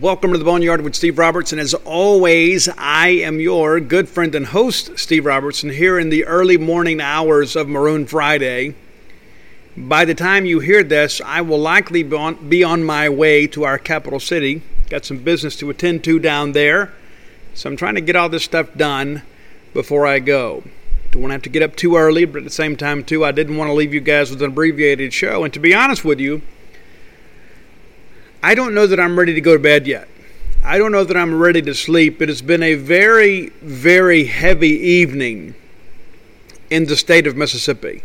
Welcome to the Boneyard with Steve Robertson. As always, I am your good friend and host, Steve Robertson, here in the early morning hours of Maroon Friday. By the time you hear this, I will likely be on, my way to our capital city. Got some business to attend to down there. So I'm trying to get all this stuff done before I go. Don't want to have to get up too early, but at the same time, too, I didn't want to leave you guys with an abbreviated show. And to be honest with you, I don't know that I'm ready to go to bed yet. I don't know that I'm ready to sleep. It has been a very, very heavy evening in the state of Mississippi.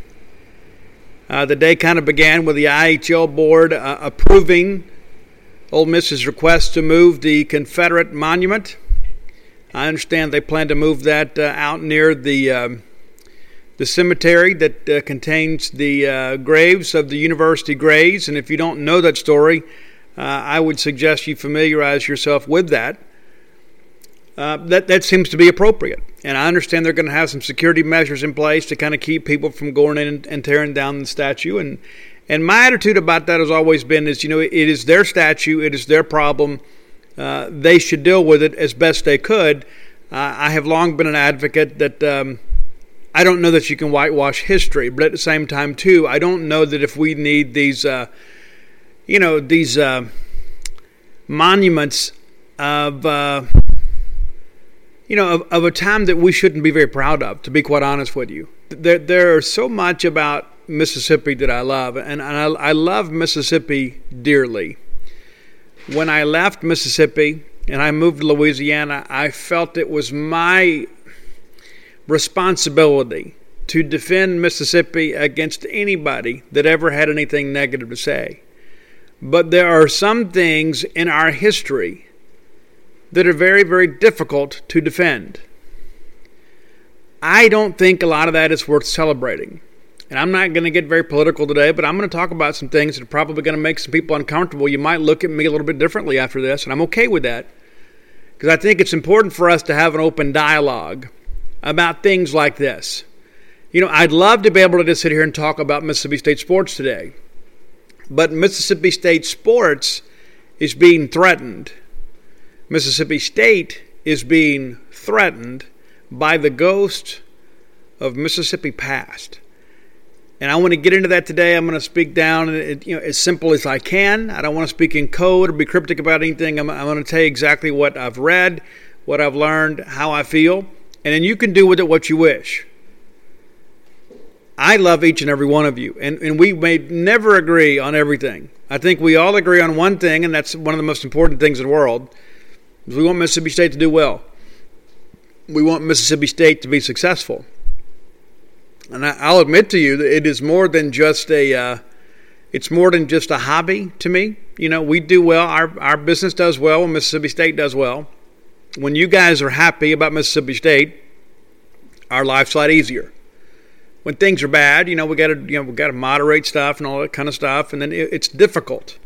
Uh, the day kind of began with the IHL board uh, approving Ole Miss's request to move the Confederate monument. I understand they plan to move that uh, out near the um, the cemetery that uh, contains the uh, graves of the university graves. And if you don't know that story, uh, I would suggest you familiarize yourself with that. Uh, that that seems to be appropriate, and I understand they're going to have some security measures in place to kind of keep people from going in and, and tearing down the statue. And and my attitude about that has always been is you know it is their statue, it is their problem. Uh, they should deal with it as best they could. Uh, I have long been an advocate that. Um, I don't know that you can whitewash history, but at the same time, too, I don't know that if we need these uh, you know, these uh, monuments of, uh, you know, of, of, a time that we shouldn't be very proud of, to be quite honest with you. There, there's so much about Mississippi that I love, and, and I, I love Mississippi dearly. When I left Mississippi and I moved to Louisiana, I felt it was my responsibility to defend Mississippi against anybody that ever had anything negative to say. But there are some things in our history that are very, very difficult to defend. I don't think a lot of that is worth celebrating. And I'm not going to get very political today, but I'm going to talk about some things that are probably going to make some people uncomfortable. You might look at me a little bit differently after this, and I'm okay with that. Because I think it's important for us to have an open dialogue about things like this. You know, I'd love to be able to just sit here and talk about Mississippi State sports today. But Mississippi State sports is being threatened. Mississippi State is being threatened by the ghost of Mississippi past. And I want to get into that today. I'm going to speak down you know, as simple as I can. I don't want to speak in code or be cryptic about anything. I'm, I'm going to tell you exactly what I've read, what I've learned, how I feel, and then you can do with it what you wish. I love each and every one of you, and, and we may never agree on everything. I think we all agree on one thing, and that's one of the most important things in the world. Is we want Mississippi State to do well. We want Mississippi State to be successful. And I, will admit to you that it is more than just a, uh, it's more than just a hobby to me. You know, we do well. Our our business does well, and Mississippi State does well. When you guys are happy about Mississippi State, our life's a lot easier when things are bad, you know, we got to you know we got to moderate stuff and all that kind of stuff, and then it, it's difficult.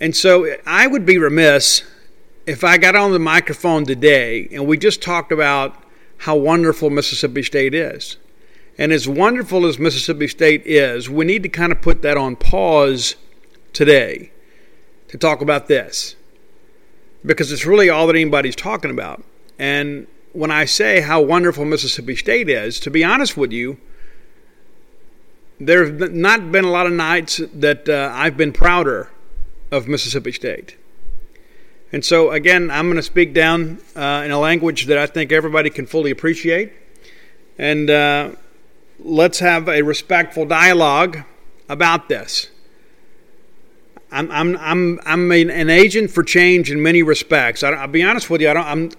And so I would be remiss if I got on the microphone today and we just talked about how wonderful Mississippi State is. And as wonderful as Mississippi State is, we need to kind of put that on pause today to talk about this because it's really all that anybody's talking about. And when I say how wonderful Mississippi State is, to be honest with you, there have not been a lot of nights that uh, I've been prouder of Mississippi State. And so, again, I'm going to speak down uh, in a language that I think everybody can fully appreciate. And uh, let's have a respectful dialogue about this. I'm, I'm, I'm, I'm an agent for change in many respects. I, will be honest with you, I don't, I'm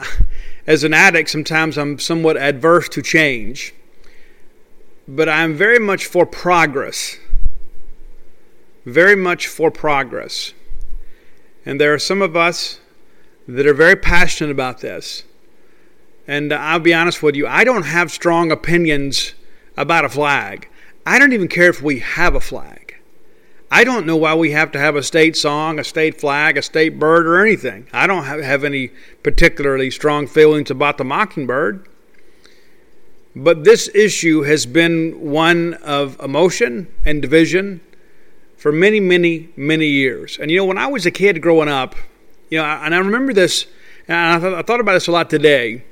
as an addict, sometimes I'm somewhat adverse to change, but I'm very much for progress. Very much for progress. And there are some of us that are very passionate about this. And I'll be honest with you, I don't have strong opinions about a flag. I don't even care if we have a flag. I don't know why we have to have a state song, a state flag, a state bird, or anything. I don't have any particularly strong feelings about the mockingbird. But this issue has been one of emotion and division for many, many, many years. And you know, when I was a kid growing up, you know, and I remember this, and I, th- I thought about this a lot today,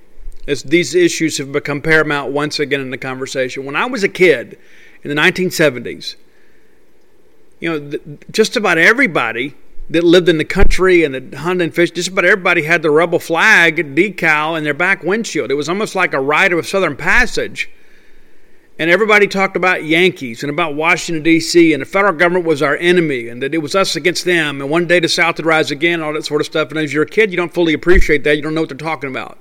as these issues have become paramount once again in the conversation. When I was a kid in the 1970s, you know, just about everybody that lived in the country and that hunted and fished, just about everybody had the rebel flag decal in their back windshield. It was almost like a rite of Southern Passage and everybody talked about Yankees and about Washington, D.C., and the federal government was our enemy and that it was us against them, and one day the South would rise again, all that sort of stuff. And as you're a kid, you don't fully appreciate that. You don't know what they're talking about.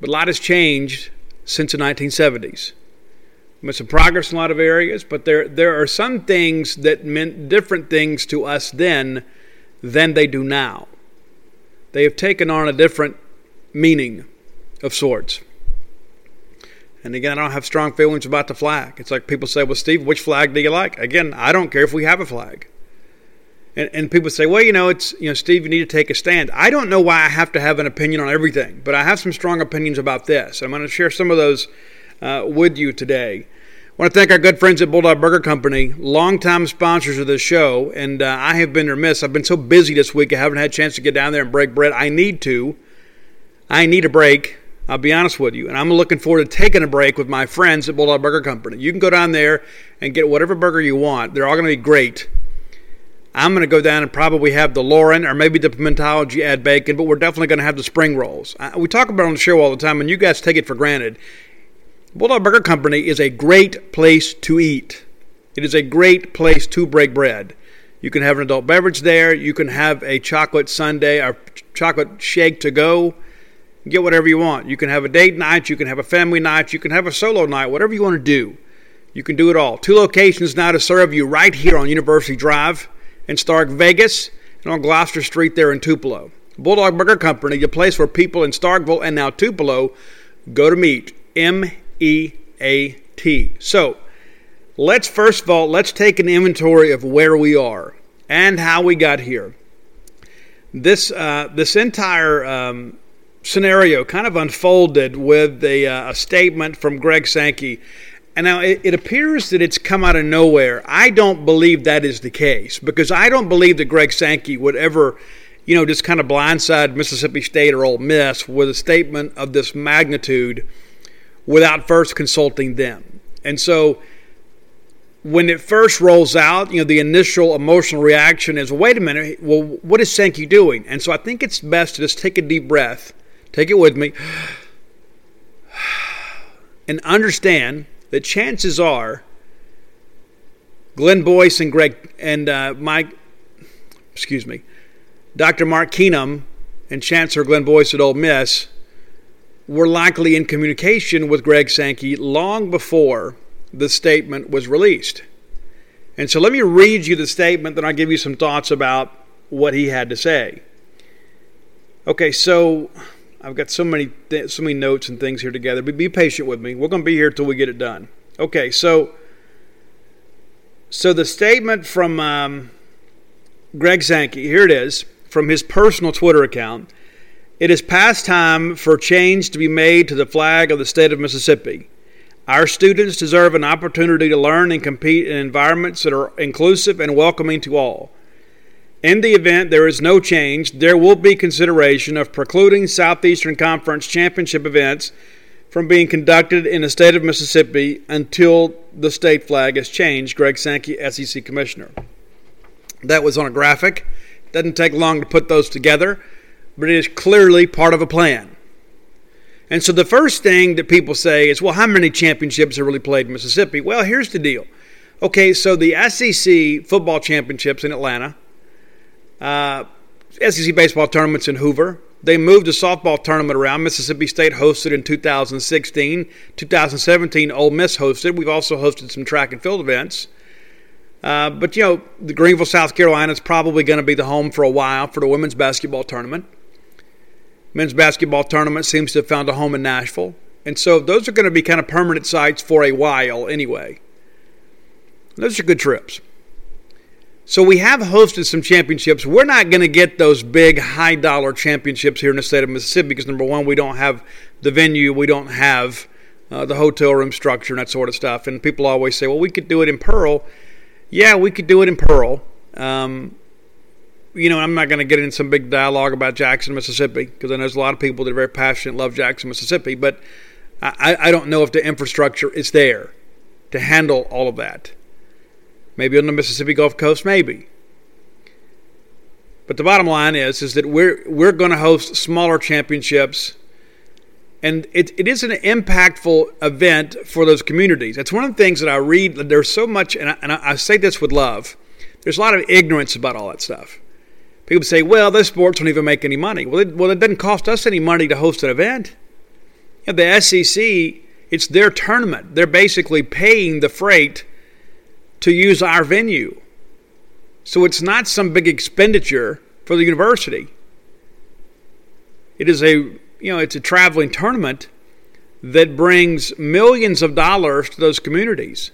But a lot has changed since the 1970s. Made some progress in a lot of areas, but there, there are some things that meant different things to us then than they do now. They have taken on a different meaning of sorts. And again, I don't have strong feelings about the flag. It's like people say, well, Steve, which flag do you like? Again, I don't care if we have a flag. And, and people say, well, you know, it's, you know, Steve, you need to take a stand. I don't know why I have to have an opinion on everything, but I have some strong opinions about this. I'm going to share some of those uh, with you today. I want to thank our good friends at Bulldog Burger Company, longtime sponsors of this show, and uh, I have been remiss. I've been so busy this week, I haven't had a chance to get down there and break bread. I need to. I need a break. I'll be honest with you. And I'm looking forward to taking a break with my friends at Bulldog Burger Company. You can go down there and get whatever burger you want. They're all going to be great. I'm going to go down and probably have the Lauren or maybe the Pimentology add bacon, but we're definitely going to have the spring rolls. We talk about on the show all the time, and you guys take it for granted. Bulldog Burger Company is a great place to eat. It is a great place to break bread. You can have an adult beverage there. You can have a chocolate sundae or chocolate shake to go get whatever you want. You can have a date night, you can have a family night, you can have a solo night, whatever you want to do. You can do it all. Two locations now to serve you right here on University Drive in Stark Vegas and on Gloster Street there in Tupelo. Bulldog Burger Company, the place where people in Starkville and now Tupelo go to meet. M E A T. So, let's first of all, let's take an inventory of where we are and how we got here. This uh, this entire um, scenario kind of unfolded with a, uh, a statement from Greg Sankey. And now it, it, appears that it's come out of nowhere. I don't believe that is the case because I don't believe that Greg Sankey would ever, you know, just kind of blindside Mississippi State or Ole Miss with a statement of this magnitude without first consulting them. And so when it first rolls out, you know, the initial emotional reaction is, wait a minute, well, what is Sankey doing? And so I think it's best to just take a deep breath Take it with me. And understand that chances are Glenn Boyce and Greg and uh, Mike, excuse me, Dr. Mark Keenum and Chancellor Glenn Boyce at Ole Miss were likely in communication with Greg Sankey long before the statement was released. And so let me read you the statement, then I'll give you some thoughts about what he had to say. Okay, so I've got so many th- so many notes and things here together. But be patient with me. We're going to be here till we get it done. Okay, so so the statement from um, Greg Sankey here it is from his personal Twitter account. It is past time for change to be made to the flag of the state of Mississippi. Our students deserve an opportunity to learn and compete in environments that are inclusive and welcoming to all. In the event there is no change, there will be consideration of precluding Southeastern Conference championship events from being conducted in the state of Mississippi until the state flag is changed, Greg Sankey, SEC Commissioner. That was on a graphic. Doesn't take long to put those together, but it is clearly part of a plan. And so the first thing that people say is, well, how many championships are really played in Mississippi? Well, here's the deal. Okay, so the SEC football championships in Atlanta – uh, SEC baseball tournaments in Hoover. They moved the softball tournament around. Mississippi State hosted in 2016. 2017, Ole Miss hosted. We've also hosted some track and field events. Uh, but you know, the Greenville, South Carolina is probably going to be the home for a while for the women's basketball tournament. Men's basketball tournament seems to have found a home in Nashville, and so those are going to be kind of permanent sites for a while anyway. Those are good trips. So we have hosted some championships. We're not going to get those big high dollar championships here in the state of Mississippi because number one, we don't have the venue, we don't have uh, the hotel room structure and that sort of stuff. And people always say, well, we could do it in Pearl. Yeah, we could do it in Pearl. Um, you know, I'm not going to get into some big dialogue about Jackson, Mississippi, because I know there's a lot of people that are very passionate, love Jackson, Mississippi, but I, I don't know if the infrastructure is there to handle all of that. Maybe on the Mississippi Gulf Coast, maybe. But the bottom line is, is that we're we're going to host smaller championships, and it, it is an impactful event for those communities. That's one of the things that I read. There's so much, and I, and I say this with love. There's a lot of ignorance about all that stuff. People say, "Well, those sports don't even make any money." Well, it, well, it doesn't cost us any money to host an event. You know, the SEC, it's their tournament. They're basically paying the freight to use our venue. So it's not some big expenditure for the university. It is a you know it's a traveling tournament that brings millions of dollars to those communities.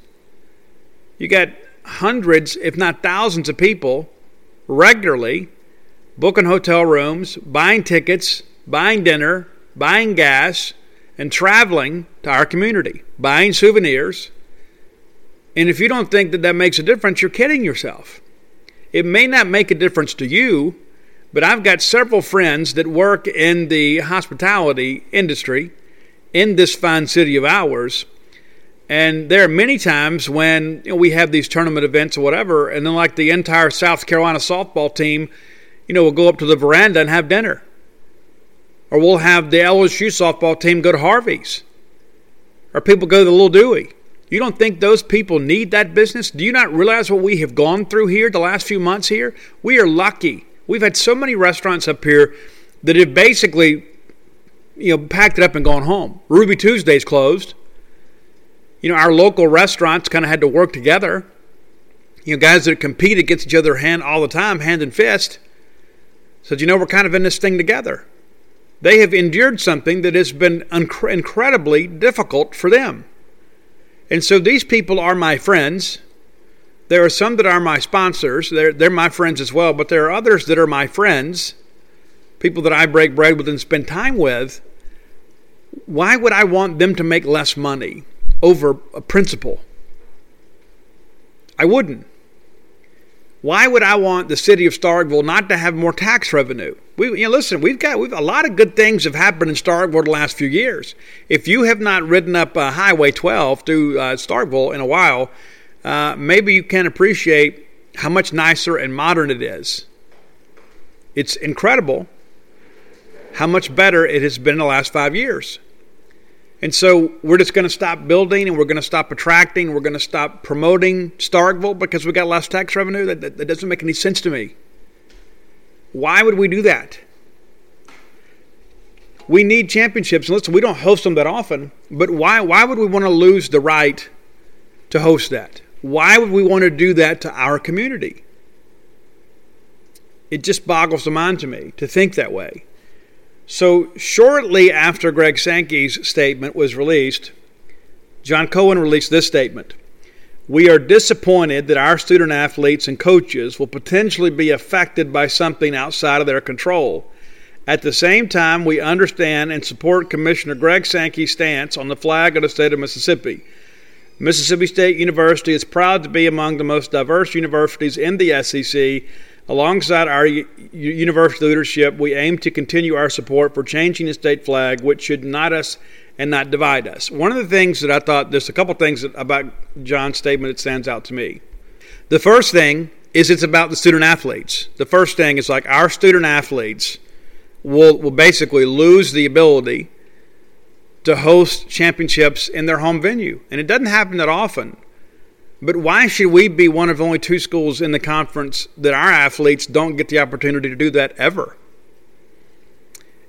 You got hundreds, if not thousands, of people regularly booking hotel rooms, buying tickets, buying dinner, buying gas, and traveling to our community, buying souvenirs, and if you don't think that that makes a difference, you're kidding yourself. It may not make a difference to you, but I've got several friends that work in the hospitality industry in this fine city of ours. And there are many times when you know, we have these tournament events or whatever, and then like the entire South Carolina softball team, you know, we'll go up to the veranda and have dinner. Or we'll have the LSU softball team go to Harvey's. Or people go to the Little Dooey. You don't think those people need that business? Do you not realize what we have gone through here the last few months here? We are lucky. We've had so many restaurants up here that have basically, you know, packed it up and gone home. Ruby Tuesday's closed. You know, our local restaurants kind of had to work together. You know, guys that compete against each other hand all the time, hand and fist, said, you know, we're kind of in this thing together. They have endured something that has been inc- incredibly difficult for them. And so these people are my friends. There are some that are my sponsors. They're, they're my friends as well, but there are others that are my friends, people that I break bread with and spend time with. Why would I want them to make less money over a principle? I wouldn't. Why would I want the city of Starkville not to have more tax revenue? We, you know, listen, we've got we've, a lot of good things have happened in Starkville the last few years. If you have not ridden up uh, Highway 12 through uh, Starkville in a while, uh, maybe you can appreciate how much nicer and modern it is. It's incredible how much better it has been in the last five years. And so we're just going to stop building and we're going to stop attracting, we're going to stop promoting Starkville because we got less tax revenue. That, that, that doesn't make any sense to me. Why would we do that? We need championships. And listen, we don't host them that often, but why, why would we want to lose the right to host that? Why would we want to do that to our community? It just boggles the mind to me to think that way. So, shortly after Greg Sankey's statement was released, John Cohen released this statement. We are disappointed that our student athletes and coaches will potentially be affected by something outside of their control. At the same time, we understand and support Commissioner Greg Sankey's stance on the flag of the state of Mississippi. Mississippi State University is proud to be among the most diverse universities in the SEC Alongside our university leadership, we aim to continue our support for changing the state flag, which should unite us and not divide us. One of the things that I thought, there's a couple things about John's statement that stands out to me. The first thing is it's about the student athletes. The first thing is like our student athletes will, will basically lose the ability to host championships in their home venue. And it doesn't happen that often. But why should we be one of only two schools in the conference that our athletes don't get the opportunity to do that ever?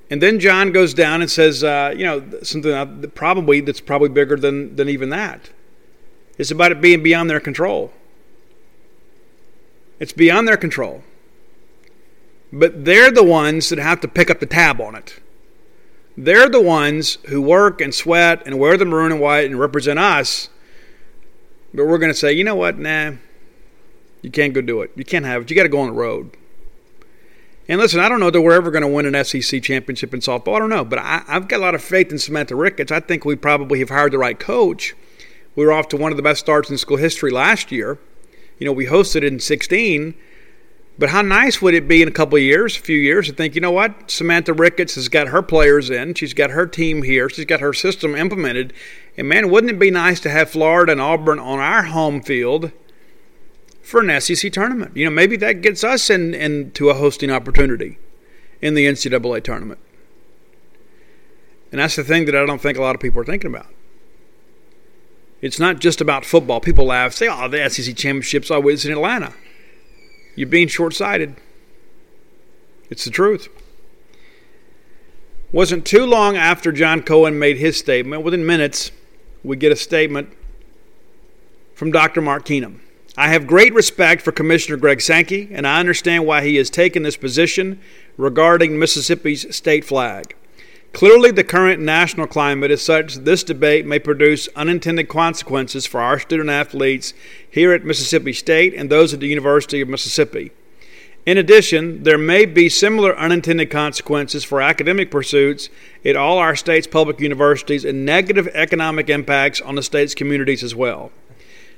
And then John goes down and says, uh, you know, something probably that's probably bigger than, than even that. It's about it being beyond their control. It's beyond their control. But they're the ones that have to pick up the tab on it. They're the ones who work and sweat and wear the maroon and white and represent us. But we're going to say, you know what? Nah, you can't go do it. You can't have it. You got to go on the road. And listen, I don't know that we're ever going to win an SEC championship in softball. I don't know. But I, have got a lot of faith in Samantha Ricketts. I think we probably have hired the right coach. We were off to one of the best starts in school history last year. You know, we hosted in 16 but how nice would it be in a couple of years, a few years, to think, you know what? Samantha Ricketts has got her players in. She's got her team here. She's got her system implemented. And man, wouldn't it be nice to have Florida and Auburn on our home field for an SEC tournament? You know, maybe that gets us in, into a hosting opportunity in the NCAA tournament. And that's the thing that I don't think a lot of people are thinking about. It's not just about football. People laugh, say, oh, the SEC championship's always in Atlanta. You're being short sighted. It's the truth. Wasn't too long after John Cohen made his statement, within minutes, we get a statement from Dr. Mark Keenum. I have great respect for Commissioner Greg Sankey, and I understand why he has taken this position regarding Mississippi's state flag. Clearly, the current national climate is such that this debate may produce unintended consequences for our student athletes here at Mississippi State and those at the University of Mississippi. In addition, there may be similar unintended consequences for academic pursuits at all our state's public universities and negative economic impacts on the state's communities as well.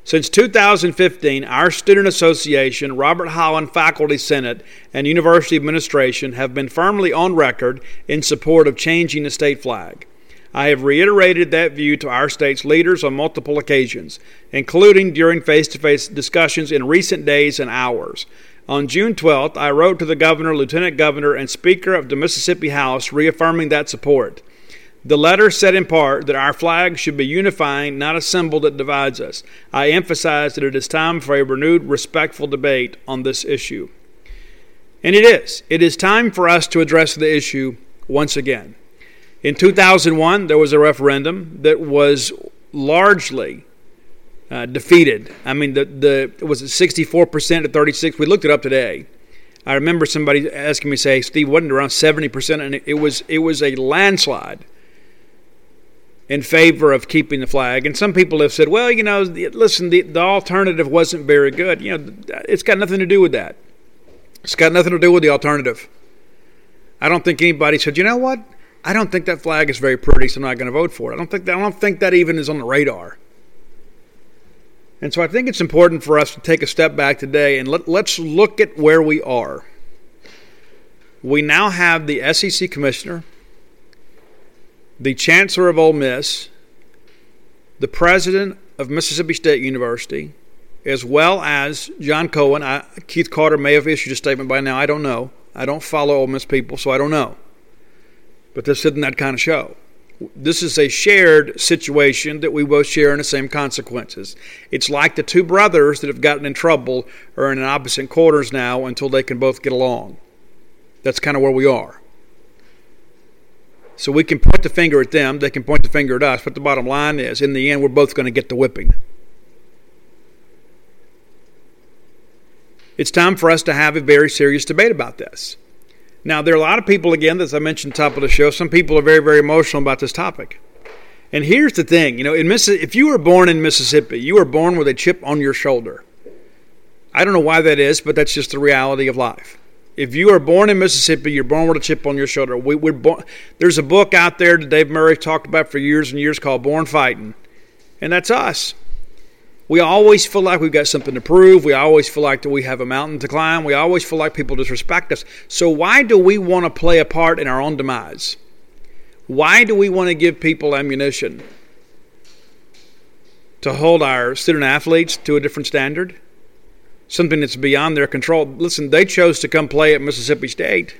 Since 2015, our Student Association, Robert Holland Faculty Senate, and University Administration have been firmly on record in support of changing the state flag. I have reiterated that view to our state's leaders on multiple occasions, including during face to face discussions in recent days and hours. On June 12th, I wrote to the governor, lieutenant governor, and speaker of the Mississippi House reaffirming that support. The letter said in part that our flag should be unifying, not a symbol that divides us. I emphasize that it is time for a renewed, respectful debate on this issue. And it is. It is time for us to address the issue once again. In 2001, there was a referendum that was largely uh, defeated. I mean, the, the was it 64% to 36? We looked it up today. I remember somebody asking me, say, Steve, wasn't it around 70%? And it was, it was a landslide in favor of keeping the flag. And some people have said, well, you know, listen, the, the alternative wasn't very good. You know, it's got nothing to do with that. It's got nothing to do with the alternative. I don't think anybody said, you know what? I don't think that flag is very pretty, so I'm not going to vote for it. I don't think that, I don't think that even is on the radar. And so I think it's important for us to take a step back today and let, let's look at where we are. We now have the SEC commissioner the chancellor of Ole Miss, the president of Mississippi State University, as well as John Cohen. I, Keith Carter may have issued a statement by now. I don't know. I don't follow Ole Miss people, so I don't know. But this isn't that kind of show. This is a shared situation that we both share in the same consequences. It's like the two brothers that have gotten in trouble are in opposite quarters now until they can both get along. That's kind of where we are. So we can point the finger at them, they can point the finger at us, but the bottom line is, in the end, we're both going to get the whipping. It's time for us to have a very serious debate about this. Now, there are a lot of people, again, as I mentioned top of the show, some people are very, very emotional about this topic. And here's the thing, you know, in Miss- if you were born in Mississippi, you were born with a chip on your shoulder. I don't know why that is, but that's just the reality of life. If you are born in Mississippi, you're born with a chip on your shoulder. We, we're born, there's a book out there that Dave Murray talked about for years and years called Born Fighting, and that's us. We always feel like we've got something to prove. We always feel like that we have a mountain to climb. We always feel like people disrespect us. So why do we want to play a part in our own demise? Why do we want to give people ammunition to hold our student athletes to a different standard? Something that's beyond their control. Listen, they chose to come play at Mississippi State,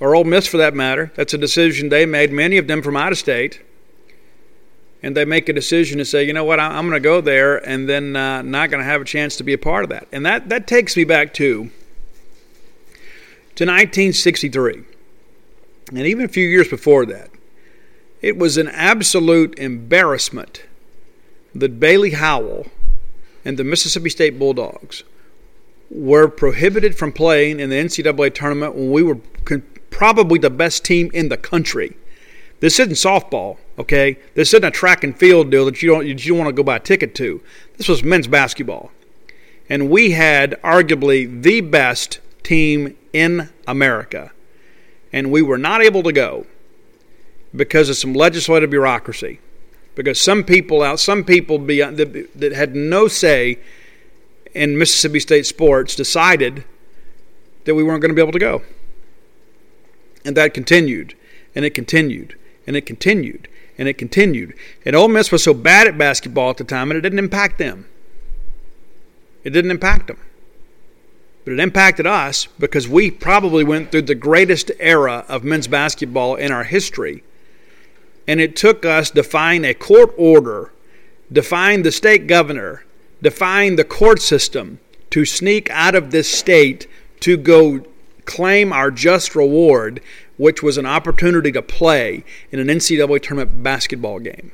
or Ole Miss for that matter. That's a decision they made, many of them from out of state. And they make a decision to say, you know what, I'm going to go there and then uh, not going to have a chance to be a part of that. And that, that takes me back to, to 1963. And even a few years before that. It was an absolute embarrassment that Bailey Howell and the Mississippi State Bulldogs were prohibited from playing in the NCAA tournament when we were probably the best team in the country. This isn't softball, okay? This isn't a track and field deal that you don't you don't want to go buy a ticket to. This was men's basketball. And we had arguably the best team in America. And we were not able to go because of some legislative bureaucracy. Because some people out, some people beyond, uh, that, that had no say in Mississippi State sports decided that we weren't going to be able to go. And that continued, and it continued, and it continued, and it continued. And Ole Miss was so bad at basketball at the time, and it didn't impact them. It didn't impact them. But it impacted us because we probably went through the greatest era of men's basketball in our history. And it took us defying a court order, defying the state governor, defying the court system to sneak out of this state to go claim our just reward, which was an opportunity to play in an NCAA tournament basketball game.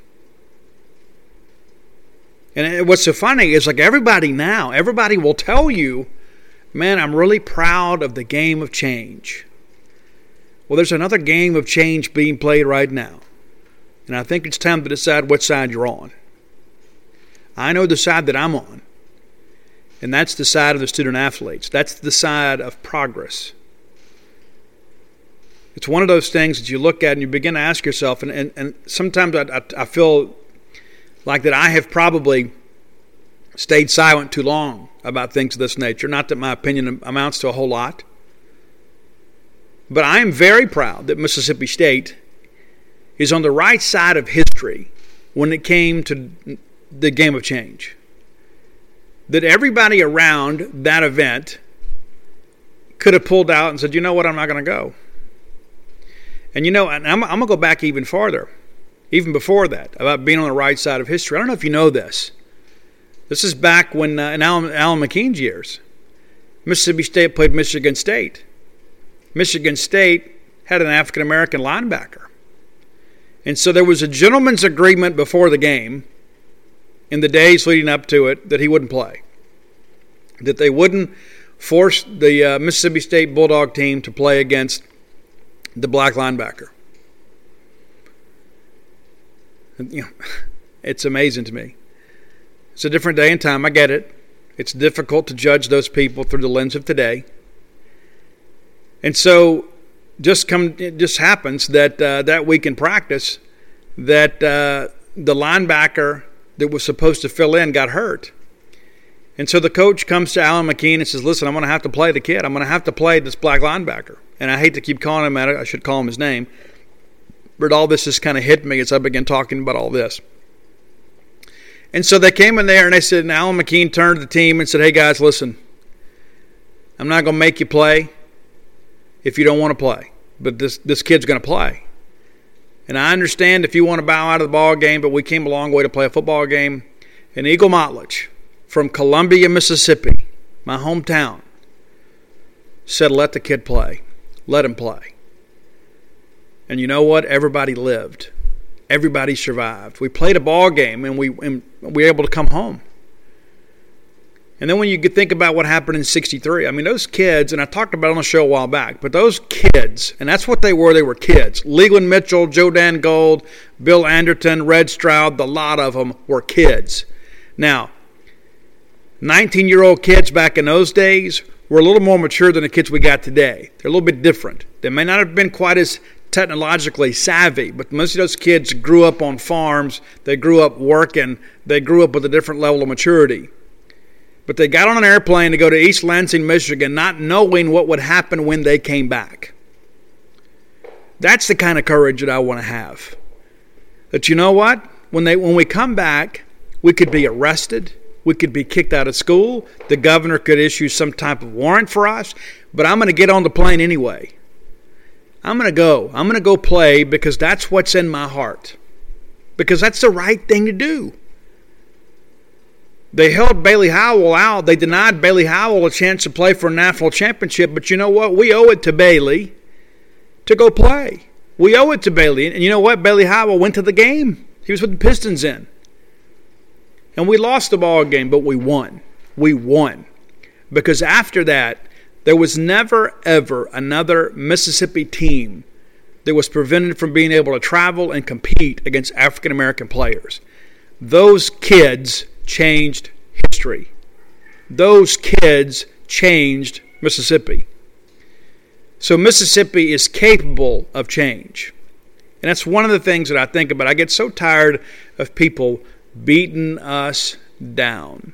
And what's so funny is like everybody now, everybody will tell you Man, I'm really proud of the game of change. Well, there's another game of change being played right now. And I think it's time to decide what side you're on. I know the side that I'm on. And that's the side of the student athletes. That's the side of progress. It's one of those things that you look at and you begin to ask yourself, and, and, and sometimes I, I, I feel like that I have probably stayed silent too long about things of this nature. Not that my opinion amounts to a whole lot. But I am very proud that Mississippi State is on the right side of history when it came to the game of change. That everybody around that event could have pulled out and said, you know what, I'm not going to go. And you know, and I'm, I'm going to go back even farther, even before that, about being on the right side of history. I don't know if you know this. This is back when uh, in Allyn, Allyn McKeen's years. Mississippi State played Michigan State. Michigan State had an African American linebacker. And so there was a gentleman's agreement before the game, in the days leading up to it, that he wouldn't play. That they wouldn't force the uh, Mississippi State Bulldog team to play against the black linebacker. You know, it's amazing to me. It's a different day and time. I get it. It's difficult to judge those people through the lens of today. And so, just come, it just happens that uh, that week in practice, that uh, the linebacker that was supposed to fill in got hurt. And so the coach comes to Allyn McKeen and says, Listen, I'm going to have to play the kid. I'm going to have to play this black linebacker. And I hate to keep calling him that. I should call him his name. But all this has kind of hit me as I began talking about all this. And so they came in there and they said, and Allyn McKeen turned to the team and said, Hey guys, listen, I'm not going to make you play if you don't want to play, but this, this kid's going to play. And I understand if you want to bow out of the ball game, but we came a long way to play a football game. And Eagle Motlidge from Columbia, Mississippi, my hometown, said, Let the kid play. Let him play. And you know what? Everybody lived everybody survived. We played a ball game and we, and we were able to come home. And then when you think about what happened in 63, I mean, those kids, and I talked about on the show a while back, but those kids, and that's what they were, they were kids. Leland Mitchell, Joe Dan Gold, Bill Anderton, Red Stroud, the lot of them were kids. Now, 19 year old kids back in those days were a little more mature than the kids we got today. They're a little bit different. They may not have been quite as technologically savvy, but most of those kids grew up on farms, they grew up working, they grew up with a different level of maturity. But they got on an airplane to go to East Lansing, Michigan, not knowing what would happen when they came back. That's the kind of courage that I want to have. That you know what? When they when we come back, we could be arrested, we could be kicked out of school, the governor could issue some type of warrant for us, but I'm going to get on the plane anyway. I'm going to go. I'm going to go play because that's what's in my heart. Because that's the right thing to do. They held Bailey Howell out. They denied Bailey Howell a chance to play for a national championship. But you know what? We owe it to Bailey to go play. We owe it to Bailey. And you know what? Bailey Howell went to the game. He was with the Pistons in. And we lost the ball game, but we won. We won. Because after that, there was never, ever another Mississippi team that was prevented from being able to travel and compete against African American players. Those kids changed history. Those kids changed Mississippi. So Mississippi is capable of change. And that's one of the things that I think about. I get so tired of people beating us down.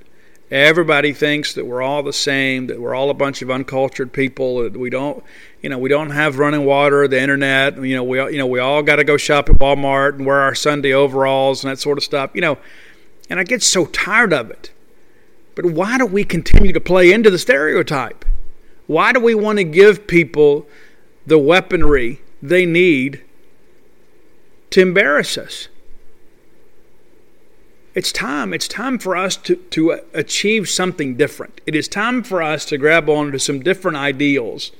Everybody thinks that we're all the same, that we're all a bunch of uncultured people, that we don't, you know, we don't have running water, the internet, you know, we, you know, we all got to go shop at Walmart and wear our Sunday overalls and that sort of stuff, you know. And I get so tired of it. But why do we continue to play into the stereotype? Why do we want to give people the weaponry they need to embarrass us? It's time. It's time for us to, to achieve something different. It is time for us to grab onto some different ideals.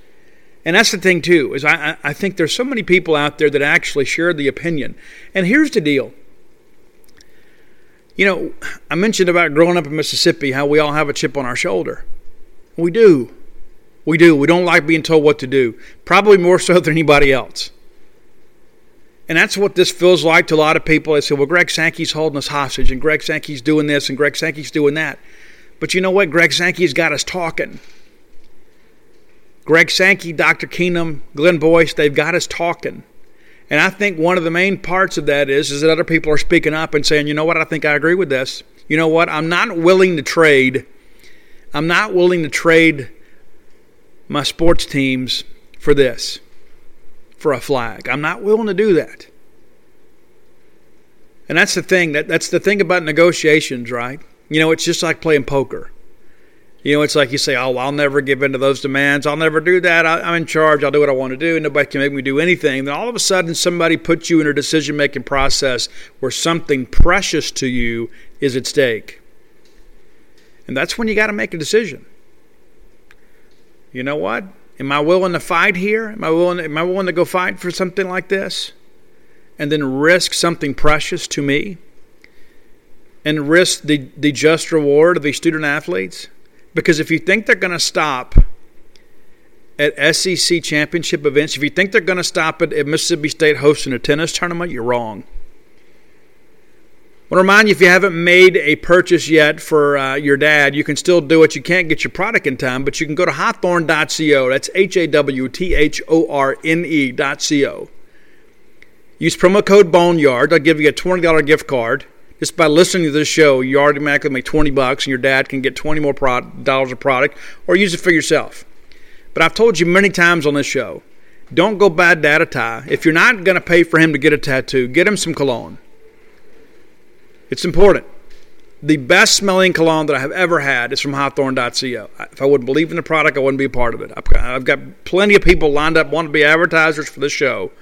And that's the thing too, is I, I think there's so many people out there that actually share the opinion. And here's the deal. You know, I mentioned about growing up in Mississippi, how we all have a chip on our shoulder. We do. We do. We don't like being told what to do, probably more so than anybody else. And that's what this feels like to a lot of people. They say, well, Greg Sankey's holding us hostage, and Greg Sankey's doing this, and Greg Sankey's doing that. But you know what? Greg Sankey's got us talking. Greg Sankey, Dr. Keenum, Glenn Boyce, they've got us talking. And I think one of the main parts of that is, is that other people are speaking up and saying, you know what, I think I agree with this. You know what, I'm not willing to trade. I'm not willing to trade my sports teams for this for a flag. I'm not willing to do that. And that's the thing. That, that's the thing about negotiations, right? You know, it's just like playing poker. You know, it's like you say, "Oh, I'll never give in to those demands. I'll never do that. I, am in charge. I'll do what I want to do. Nobody can make me do anything." Then all of a sudden, somebody puts you in a decision-making process where something precious to you is at stake, and that's when you got to make a decision. You know what? Am I willing to fight here? Am I willing? Am I willing to go fight for something like this, and then risk something precious to me, and risk the the just reward of these student athletes? Because if you think they're going to stop at SEC championship events, if you think they're going to stop at, at Mississippi State hosting a tennis tournament, you're wrong. I want to remind you if you haven't made a purchase yet for uh, your dad, you can still do it. You can't get your product in time, but you can go to hawthorne.co. That's H A W T H O R N E.co. Use promo code Boneyard. I'll give you a $20 gift card. Just by listening to this show, you automatically make 20 bucks and your dad can get 20 more pro- dollars of product or use it for yourself. But I've told you many times on this show, don't go buy dad a tie. If you're not going to pay for him to get a tattoo, get him some cologne. It's important. The best smelling cologne that I have ever had is from Hawthorne.co. If I wouldn't believe in the product, I wouldn't be a part of it. I've got, plenty of people lined up wanting to be advertisers for this show.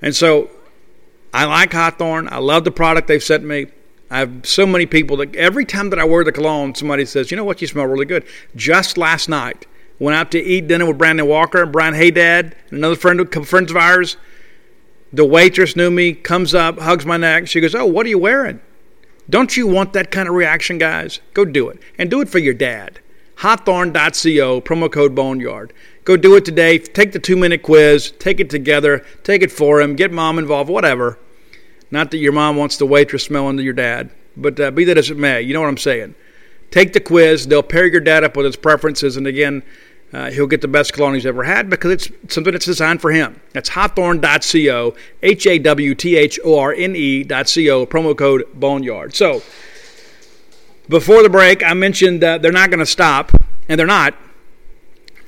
And so I like Hawthorne. I love the product they've sent me. I have so many people that every time that I wear the cologne, somebody says, you know what, you smell really good. Just last night, went out to eat dinner with Brandon Walker and Brian Haydad, and another friend, friends of ours. The waitress knew me, comes up, hugs my neck. She goes, Oh, what are you wearing? Don't you want that kind of reaction, guys? Go do it. And do it for your dad. Hawthorne.co, promo code Boneyard. Go do it today. Take the two minute quiz, take it together, take it for him, get mom involved, whatever. Not that your mom wants the waitress smelling to your dad, but uh, be that as it may, you know what I'm saying. Take the quiz. They'll pair your dad up with his preferences, and again, uh, he'll get the best cologne he's ever had because it's something that's designed for him. That's hawthorne.co, H A W T H O R N E.co, promo code Boneyard. So, before the break, I mentioned uh, they're not going to stop, and they're not.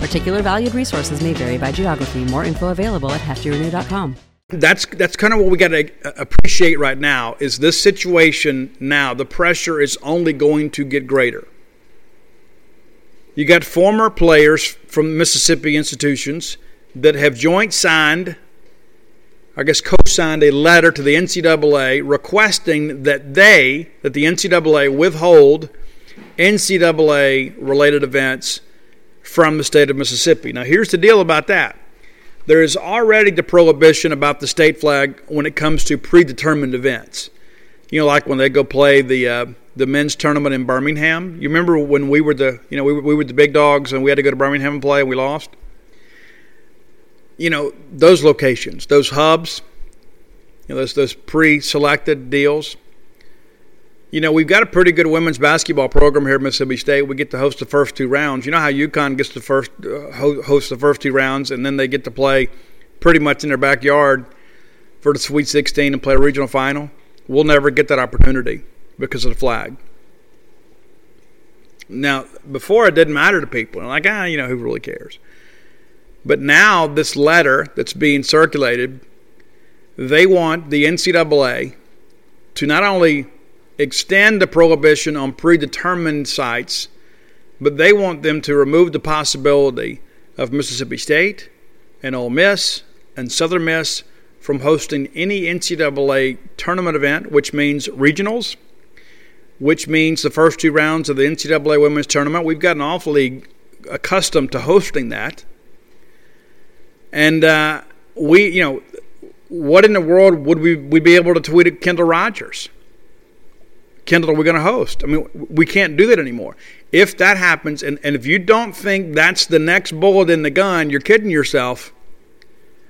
Particular valued resources may vary by geography. More info available at heftyrenew.com. That's that's kind of what we got to uh, appreciate right now is this situation now the pressure is only going to get greater. You got former players from Mississippi institutions that have joint signed, I guess co signed a letter to the NCAA requesting that they, that the NCAA withhold NCAA related events from the state of Mississippi. Now, here's the deal about that there is already the prohibition about the state flag when it comes to predetermined events. You know, like when they go play the uh, the men's tournament in Birmingham. You remember when we were the you know we were, we were the big dogs and we had to go to Birmingham and play and we lost. You know those locations, those hubs, you know those those pre-selected deals. You know we've got a pretty good women's basketball program here at Mississippi State. We get to host the first two rounds. You know how UConn gets the first uh, host the first two rounds and then they get to play pretty much in their backyard for the Sweet 16 and play a regional final. We'll never get that opportunity because of the flag. Now, before it didn't matter to people. Like, ah, you know, who really cares? But now, this letter that's being circulated, they want the NCAA to not only extend the prohibition on predetermined sites, but they want them to remove the possibility of Mississippi State and Ole Miss and Southern Miss from hosting any NCAA tournament event, which means regionals which means the first two rounds of the NCAA women's tournament. We've gotten awfully accustomed to hosting that. And uh, we, you know, what in the world would we, we be able to tweet at Kendall Rogers? Kendall, are we going to host? I mean, we can't do that anymore. If that happens, and, and if you don't think that's the next bullet in the gun, you're kidding yourself.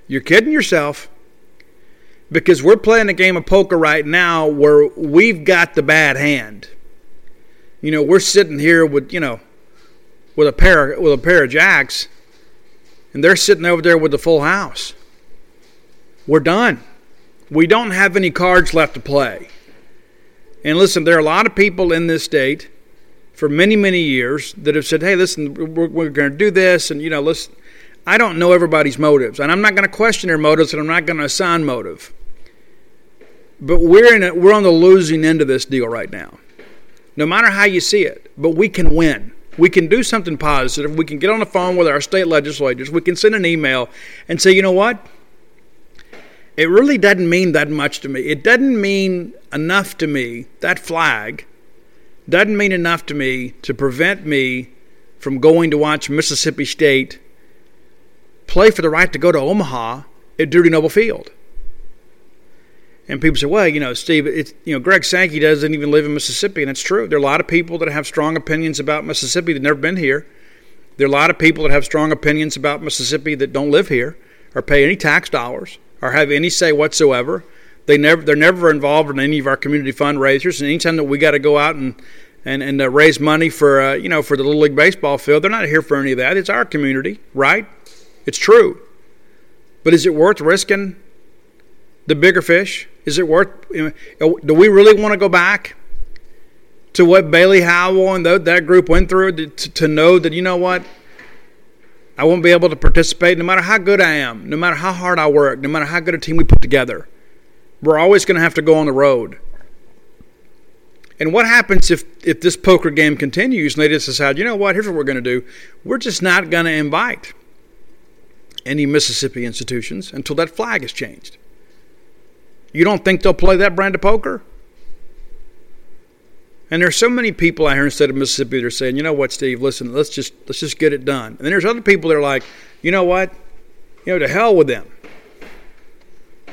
You're kidding yourself because we're playing a game of poker right now where we've got the bad hand. You know, we're sitting here with you know, with a pair with a pair of jacks, and they're sitting over there with the full house. We're done. We don't have any cards left to play. And listen, there are a lot of people in this state for many, many years that have said, "Hey, listen, we're, we're going to do this," and you know, let's. I don't know everybody's motives, and I'm not going to question their motives, and I'm not going to assign motive. But we're in a, we're on the losing end of this deal right now. No matter how you see it, but we can win. We can do something positive. We can get on the phone with our state legislators. We can send an email and say, you know what? It really doesn't mean that much to me. It doesn't mean enough to me. That flag doesn't mean enough to me to prevent me from going to watch Mississippi State play for the right to go to Omaha at Dudy Noble Field. And people say, well, you know, Steve, it's, you know, Greg Sankey doesn't even live in Mississippi. And it's true. There are a lot of people that have strong opinions about Mississippi that never been here. There are a lot of people that have strong opinions about Mississippi that don't live here or pay any tax dollars or have any say whatsoever. They never, they're never involved in any of our community fundraisers. And anytime that we got to go out and and, and uh, raise money for uh, you know for the little league baseball field, they're not here for any of that. It's our community, right? It's true. But is it worth risking the bigger fish? Is it worth? You know, do we really want to go back to what Bailey Howell and that group went through to, to know that you know what? I won't be able to participate no matter how good I am, no matter how hard I work, no matter how good a team we put together. We're always going to have to go on the road. And what happens if, if this poker game continues and they just decide, you know what, here's what we're going to do. We're just not going to invite any Mississippi institutions until that flag is changed. You don't think they'll play that brand of poker? And there's so many people out here in the state of Mississippi that are saying, you know what, Steve, listen, let's just let's just get it done. And then there's other people that are like, you know what? You know, to hell with them.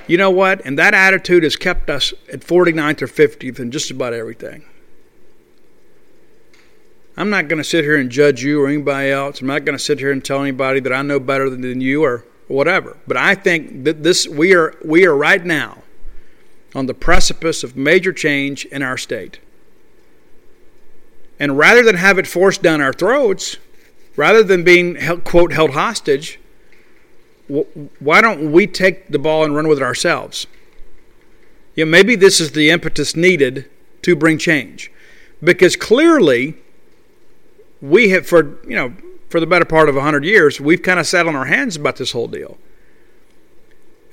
You know what? And that attitude has kept us at 49th or 50th in just about everything. I'm not going to sit here and judge you or anybody else. I'm not going to sit here and tell anybody that I know better than you or whatever. But I think that this we are we are right now on the precipice of major change in our state. And rather than have it forced down our throats, rather than being, held, quote, held hostage, why don't we take the ball and run with it ourselves? You know, maybe this is the impetus needed to bring change. Because clearly, we have, for, you know, for the better part of 100 years, we've kind of sat on our hands about this whole deal.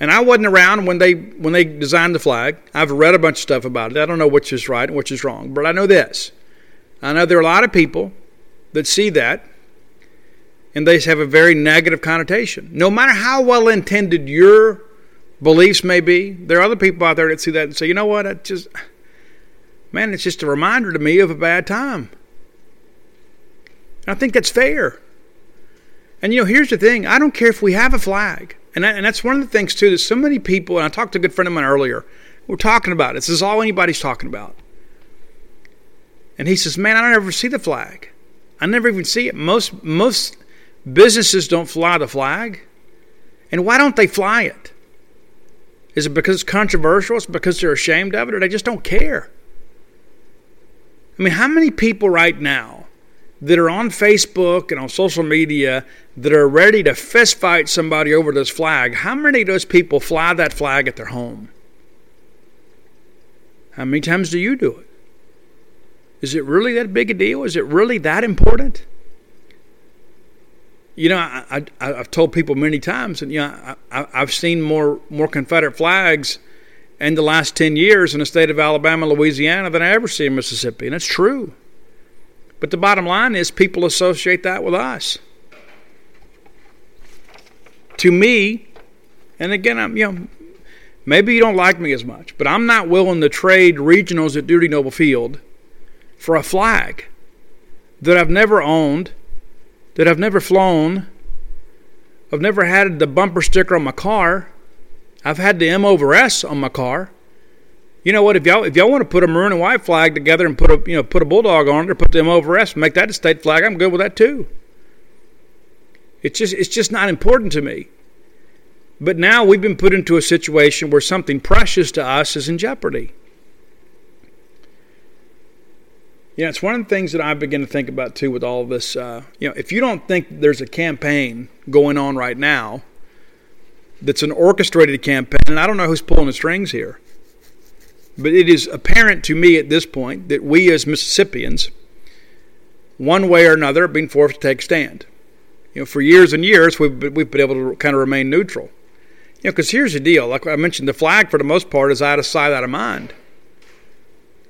And I wasn't around when they when they designed the flag. I've read a bunch of stuff about it. I don't know which is right and which is wrong, but I know this. I know there are a lot of people that see that and they have a very negative connotation. No matter how well intended your beliefs may be, there are other people out there that see that and say, you know what, I just, man, it's just a reminder to me of a bad time. And I think that's fair. And you know, here's the thing I don't care if we have a flag. And, and that's one of the things, too, that so many people, and I talked to a good friend of mine earlier, we're talking about it. This is all anybody's talking about. And he says, Man, I don't ever see the flag. I never even see it. Most, most businesses don't fly the flag. And why don't they fly it? Is it because it's controversial? Is it because they're ashamed of it? Or they just don't care? I mean, how many people right now that are on Facebook and on social media that are ready to fist fight somebody over this flag, how many of those people fly that flag at their home? How many times do you do it? Is it really that big a deal? Is it really that important? You know, I, I, have told people many times, and you know, I, I've seen more more Confederate flags in the last ten years in the state of Alabama, Louisiana than I ever see in Mississippi, and it's true. But the bottom line is, people associate that with us. To me, and again, I'm you know, maybe you don't like me as much, but I'm not willing to trade regionals at Dudy Noble Field for a flag that I've never owned, that I've never flown, I've never had the bumper sticker on my car. I've had the M over S on my car. You know what? If y'all if y'all want to put a maroon and white flag together and put a you know put a bulldog on it or put the M over S make that a state flag, I'm good with that too. It's just it's just not important to me. But now we've been put into a situation where something precious to us is in jeopardy. Yeah, it's one of the things that I begin to think about too with all this. Uh, you know, if you don't think there's a campaign going on right now that's an orchestrated campaign, and I don't know who's pulling the strings here, but it is apparent to me at this point that we as Mississippians, one way or another, have been forced to take a stand. You know, for years and years, we've we've been able to kind of remain neutral. You know, because here's the deal. Like I mentioned, the flag for the most part is out of sight, out of mind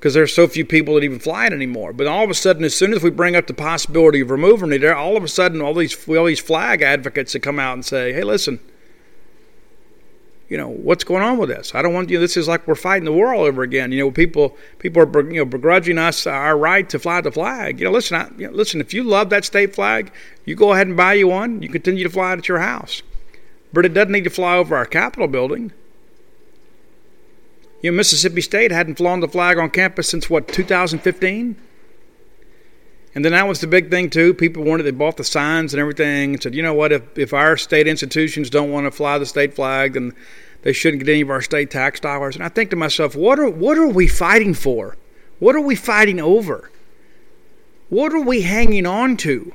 because there's so few people that even fly it anymore. But all of a sudden, as soon as we bring up the possibility of removing it, all of a sudden, all these all these flag advocates that come out and say, "Hey, listen, you know what's going on with this? I don't want you. Know, this is like we're fighting the war all over again. You know, people people are you know begrudging us our right to fly the flag. You know, listen, I, you know, listen. If you love that state flag, you go ahead and buy you one. You continue to fly it at your house, but it doesn't need to fly over our Capitol building." You know, Mississippi State hadn't flown the flag on campus since what 2015. And then that was the big thing too. People wanted they bought the signs and everything and said, you know what, if if our state institutions don't want to fly the state flag, then they shouldn't get any of our state tax dollars. And I think to myself, what are what are we fighting for? What are we fighting over? What are we hanging on to?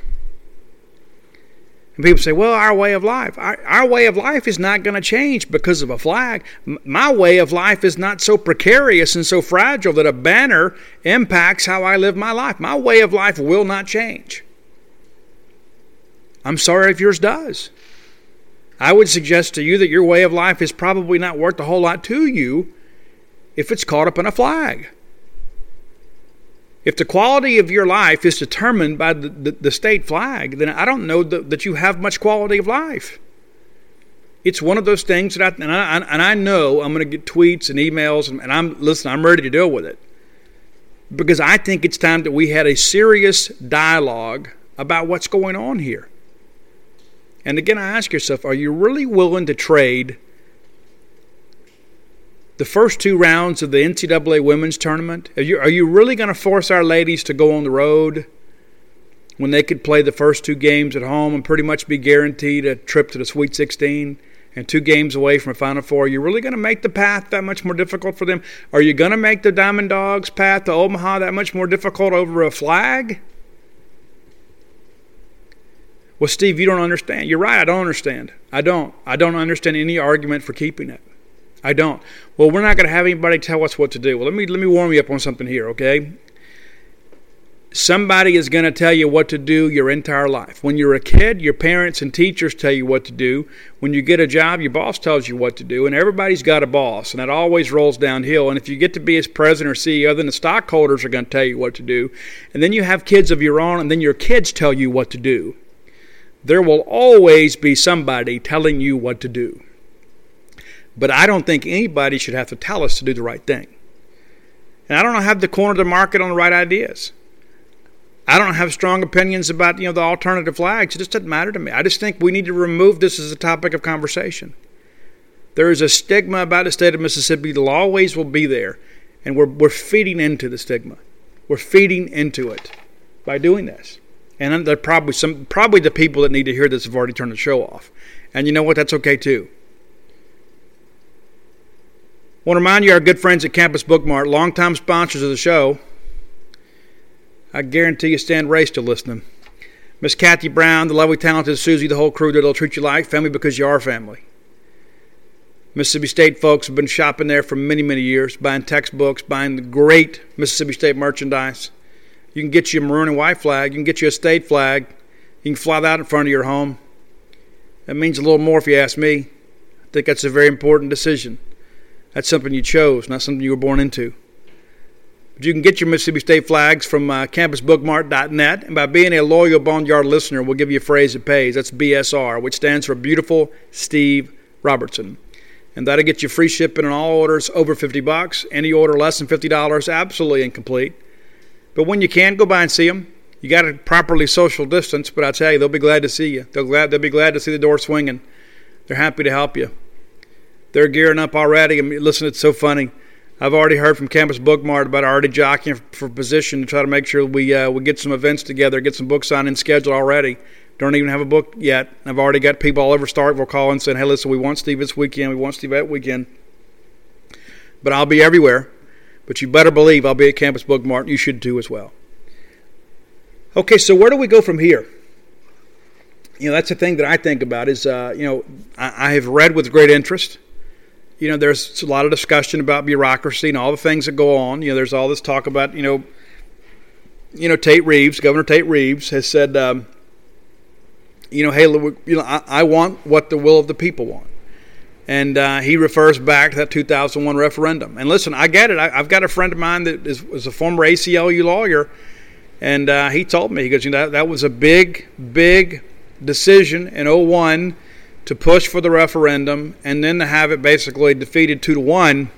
And people say, well, our way of life. Our, our way of life is not going to change because of a flag. My way of life is not so precarious and so fragile that a banner impacts how I live my life. My way of life will not change. I'm sorry if yours does. I would suggest to you that your way of life is probably not worth a whole lot to you if it's caught up in a flag. If the quality of your life is determined by the, the, the state flag, then I don't know that, that you have much quality of life. It's one of those things that I, and I, and I know I'm going to get tweets and emails, and, and I'm, listen, I'm ready to deal with it. Because I think it's time that we had a serious dialogue about what's going on here. And again, I ask yourself, are you really willing to trade the first two rounds of the NCAA women's tournament? Are you, are you really going to force our ladies to go on the road when they could play the first two games at home and pretty much be guaranteed a trip to the Sweet 16 and two games away from a Final Four? Are you really going to make the path that much more difficult for them? Are you going to make the Diamond Dogs path to Omaha that much more difficult over a flag? Well, Steve, you don't understand. You're right, I don't understand. I don't. I don't understand any argument for keeping it. I don't. Well, we're not going to have anybody tell us what to do. Well, let me let me warm you up on something here, okay? Somebody is going to tell you what to do your entire life. When you're a kid, your parents and teachers tell you what to do. When you get a job, your boss tells you what to do, and everybody's got a boss, and that always rolls downhill. And if you get to be as president or CEO, then the stockholders are going to tell you what to do. And then you have kids of your own, and then your kids tell you what to do. There will always be somebody telling you what to do. But I don't think anybody should have to tell us to do the right thing. And I don't have the corner of the market on the right ideas. I don't have strong opinions about you know the alternative flags. It just doesn't matter to me. I just think we need to remove this as a topic of conversation. There is a stigma about the state of Mississippi that always will be there, and we're we're feeding into the stigma. We're feeding into it by doing this. And there probably some probably the people that need to hear this have already turned the show off. And you know what? That's okay too. I want to remind you, our good friends at Campus Bookmart, longtime sponsors of the show. I guarantee you stand raised to listening. Miss Kathy Brown, the lovely, talented Susie, the whole crew that'll treat you like family because you are family. Mississippi State folks have been shopping there for many, many years, buying textbooks, buying the great Mississippi State merchandise. You can get you a maroon and white flag. You can get you a state flag. You can fly that in front of your home. That means a little more if you ask me. I think that's a very important decision. That's something you chose, not something you were born into. But you can get your Mississippi State flags from uh, campusbookmart.net, and by being a loyal Boneyard listener, we'll give you a phrase that pays. That's BSR, which stands for Beautiful Steve Robertson. And that'll get you free shipping on all orders over 50 bucks. Any order less than $50, absolutely incomplete. But when you can, go by and see them. You got to properly social distance, but I tell you, they'll be glad to see you. They'll glad they'll be glad to see the door swinging. They're happy to help you. They're gearing up already. I mean, listen, it's so funny. I've already heard from Campus Bookmart about already jockeying for position to try to make sure we uh, we get some events together, get some books book signing scheduled already. Don't even have a book yet. I've already got people all over Starkville calling saying, "Hey, listen, we want Steve this weekend. We want Steve that weekend." But I'll be everywhere. But you better believe I'll be at Campus Bookmart. You should too as well. Okay, so where do we go from here? You know, that's the thing that I think about is, uh, you know, I, I have read with great interest. You know, there's a lot of discussion about bureaucracy and all the things that go on. You know, there's all this talk about, you know, you know, Tate Reeves, Governor Tate Reeves has said, um, you know, hey, you know, I, I want what the will of the people want and uh, he refers back to that 2001 referendum. And listen, I get it. I, have got a friend of mine that is, was a former ACLU lawyer, and uh, he told me he goes, you know, that, that was a big, big decision in 01 to push for the referendum, and then to have it basically defeated two to one.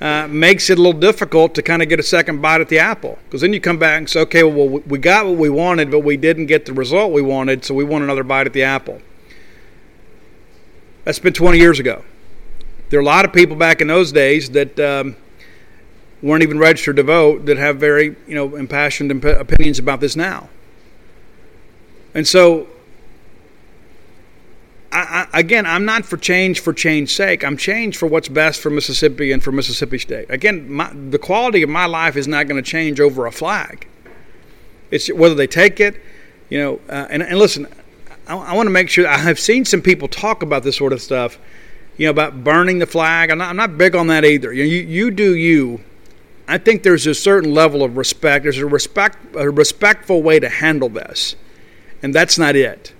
Uh, makes it a little difficult to kind of get a second bite at the apple because then you come back and say, okay, well, we got what we wanted, but we didn't get the result we wanted, so we want another bite at the apple. That's been 20 years ago. There are a lot of people back in those days that um, weren't even registered to vote that have very, you know, impassioned imp- opinions about this now. And so, I, again, I'm not for change for change's sake. I'm change for what's best for Mississippi and for Mississippi State. Again, my, the quality of my life is not going to change over a flag. It's whether they take it, you know. Uh, and, and listen, I, I want to make sure I have seen some people talk about this sort of stuff, you know, about burning the flag. I'm not, I'm not big on that either. You, you, you do you. I think there's a certain level of respect. There's a respect, a respectful way to handle this, and that's not it.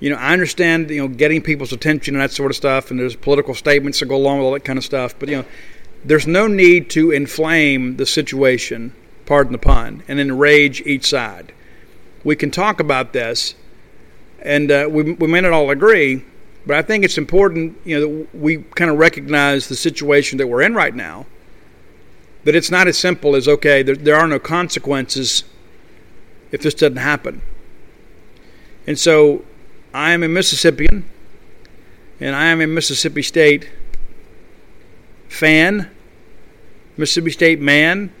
You know, I understand you know getting people's attention and that sort of stuff, and there's political statements that go along with all that kind of stuff. But you know, there's no need to inflame the situation, pardon the pun, and enrage each side. We can talk about this and uh, we, we may not all agree, but I think it's important, you know, that we kind of recognize the situation that we're in right now. That it's not as simple as okay, there, there are no consequences if this doesn't happen. And so, I am a Mississippian, and I am a Mississippi State fan, Mississippi State man.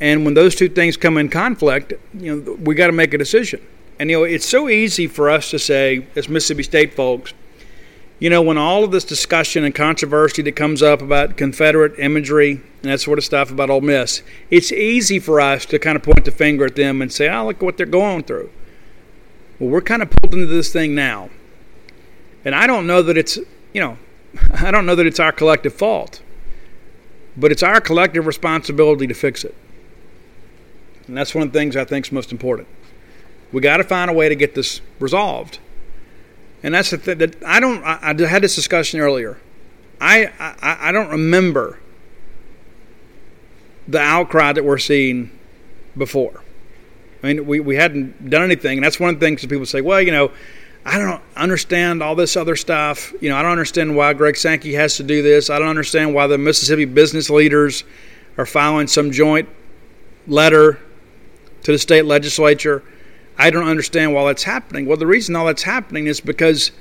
And when those two things come in conflict, you know, we got to make a decision. And you know, it's so easy for us to say, as Mississippi State folks, you know, when all of this discussion and controversy that comes up about Confederate imagery and that sort of stuff about Ole Miss, it's easy for us to kind of point the finger at them and say, oh, look what they're going through. Well, we're kind of pulled into this thing now. And I don't know that it's, you know, I don't know that it's our collective fault, but it's our collective responsibility to fix it. And that's one of the things I think is most important. We got to find a way to get this resolved. And that's the thing that I don't. I, I had this discussion earlier. I, I I don't remember the outcry that we're seeing before. I mean, we, we hadn't done anything. And that's one of the things that people say, well, you know, I don't understand all this other stuff. You know, I don't understand why Greg Sankey has to do this. I don't understand why the Mississippi business leaders are filing some joint letter to the state legislature. I don't understand why that's happening. Well, the reason all that's happening is because